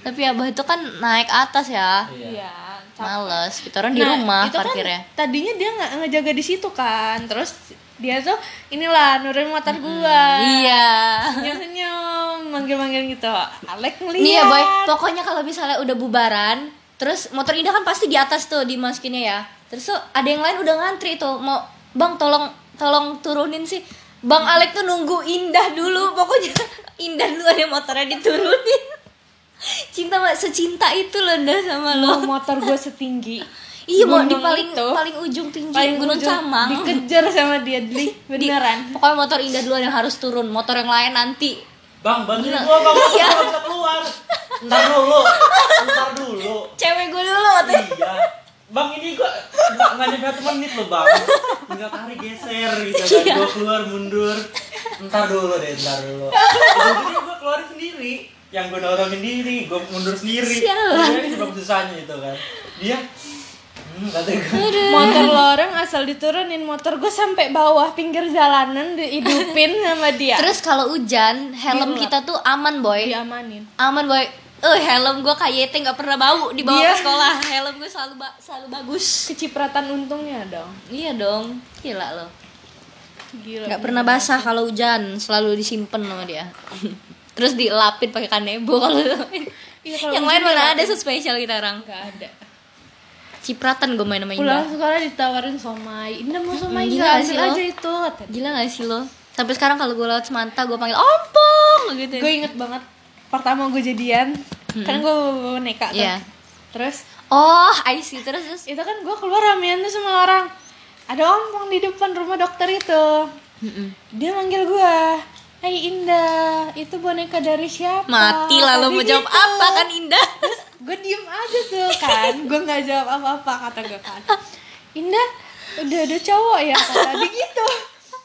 Tapi abah itu kan naik atas ya iya Iya. males kita orang di Nah, rumah itu kan parkirnya tadinya dia nggak ngejaga di situ kan. Terus dia tuh inilah nurunin motor gua. iya Senyum-senyum, manggil-manggil gitu. Alek ngeliat. Nih ya boy, pokoknya kalau misalnya udah bubaran, terus motor Indah kan pasti di atas tuh dimasukinnya ya. Terus tuh ada yang lain udah ngantri tuh, mau bang tolong tolong turunin sih. Bang Alek tuh nunggu Indah dulu, pokoknya Indah dulu ada motornya diturunin. Cinta mak secinta itu loh Nda sama lo. Mau motor gue setinggi. Iya mau di paling itu. paling ujung tinggi paling Gunung ujung Camang. Dikejar sama dia, Dli. Di- Beneran. pokoknya motor Indah dulu yang harus turun, motor yang lain nanti. bang bantuin gua bang Iya. keluar ntar dulu ntar dulu Cewek gue dulu iya bang ini gua nggak nyampe satu menit loh bang tinggal tarik geser gitu kan Iya. gua keluar mundur ntar dulu deh ntar dulu jadi gua keluarin sendiri yang gua dorongin diri gua mundur sendiri Sialan. Dia sebab susahnya itu kan dia hmm, Motor lo orang asal diturunin motor gue sampai bawah pinggir jalanan dihidupin sama dia. Terus kalau hujan, helm Gila. kita tuh aman boy. diamanin. Aman boy. Eh helm gue KYT nggak pernah bau dibawa Iya. ke sekolah. Helm gue selalu ba- selalu bagus. Kecipratan untungnya dong. Iya dong. Gila lo. Gila. Nggak pernah basah kalau hujan, selalu disimpan sama dia. Terus dilapin pakai kanebo kalau Iya, kalau yang lain mana ada spesial kita orang. Nggak ada. Cipratan gue main sama Pulang sekolah ditawarin somai. Indah mau somai Hmm, gila ambil sih aja itu. Gila gak sih lo? Sampai sekarang kalau gue lewat Semanta gue panggil ompong gitu. Gue inget banget pertama gue jadian. Kan gue boneka tuh. Iya. Terus Oh, I see terus terus. itu kan gue keluar ramean tuh sama orang. Ada ompong di depan rumah dokter itu. Mm-mm. Dia manggil gue. Hai Indah, itu boneka dari siapa? Mati lah lo Tadi mau jawab gitu. apa kan Indah? gue diem aja tuh kan gue nggak jawab apa-apa kata gue kan Indah udah ada cowok ya kata dia gitu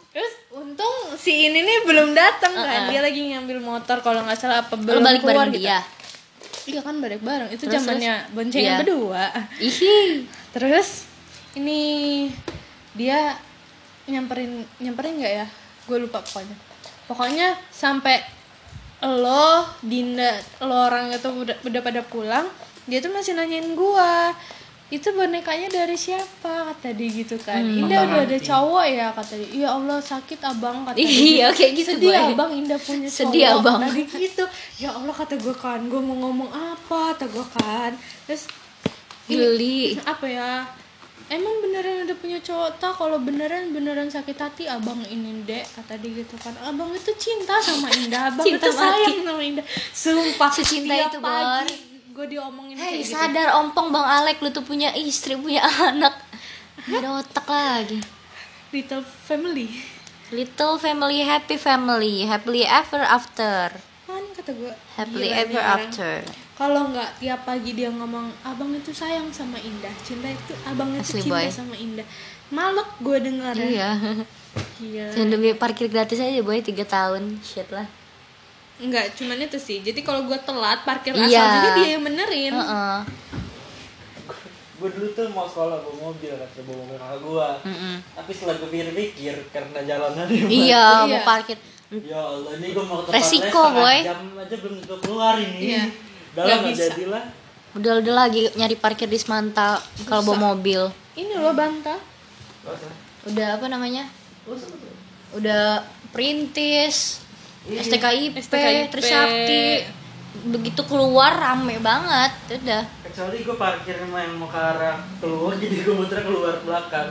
terus untung si ini nih belum datang kan dia lagi ngambil motor kalau nggak salah apa belum balik keluar bareng gitu. dia. iya kan balik bareng itu zamannya boncengan Iya. berdua Ihi. terus ini dia nyamperin nyamperin nggak ya gue lupa pokoknya pokoknya sampai lo Dinda lo orang itu udah, udah pada pulang dia tuh masih nanyain gua itu bonekanya dari siapa? Kata dia gitu kan. Indah udah ada cowok ya kata dia. Iya Allah sakit abang kata Iya, dia. kayak gitu, sedih Boy. abang Indah punya cowok. Sedih, Abang. kata dia gitu. Ya Allah kata gua kan gua mau ngomong apa? Kata gua kan. Terus Geli. apa ya? Emang beneran udah punya cowok? Tak kalau beneran beneran sakit hati abang ini dek kata dia gitu kan. Abang itu cinta sama Indah. Abang Cinta itu sayang sama Indah. Sumpah tiap itu, pagi gue diomongin Hei kayak gitu. sadar ompong Bang Alek lu tuh punya istri punya anak. Ada otak lagi. Little family. Little family happy family. Happily ever after. Kan kata gue Happily gila ever after. Kalau nggak tiap pagi dia ngomong abang itu sayang sama Indah. Cinta itu abang itu Asli, cinta boy. sama Indah. Malek gue denger Iya. Gila. Dan demi parkir gratis aja boy. 3 tahun. Shit lah Enggak, cuman itu sih. Jadi kalau gue telat parkir Iya. asal juga dia yang benerin. Heeh. gue dulu tuh mau sekolah bawa mobil kan bawa mobil kakak gue Mm-mm. tapi setelah gue pikir-pikir karena jalannya di Iya Iya. mau parkir ya Allah ini gue mau ke tempat Resiko, boy. jam aja belum gue keluar ini Iya. dalam Nggak nggak bisa. jadi lah Udah udah lagi nyari parkir di Semanta Kalau bawa mobil Ini loh bantah. Udah apa namanya Udah perintis Iya. STKIP, STKIP. Trisakti Begitu keluar rame banget. Udah. Kecuali gue parkir yang mau ke arah keluar jadi gue muter keluar belakang.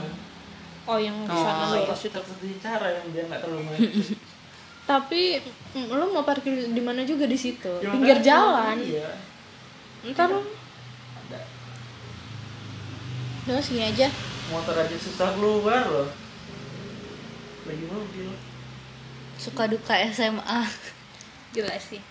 Oh yang di sana Oh, itu. satu cara yang dia nggak terlalu macet Tapi mm, lo mau parkir di mana juga? Di situ. Ya, Pinggir jalan. iya. Ntar lo ada. Udah segini aja. Motor aja susah keluar loh. Lagi mobil Suka duka SMA jelas sih.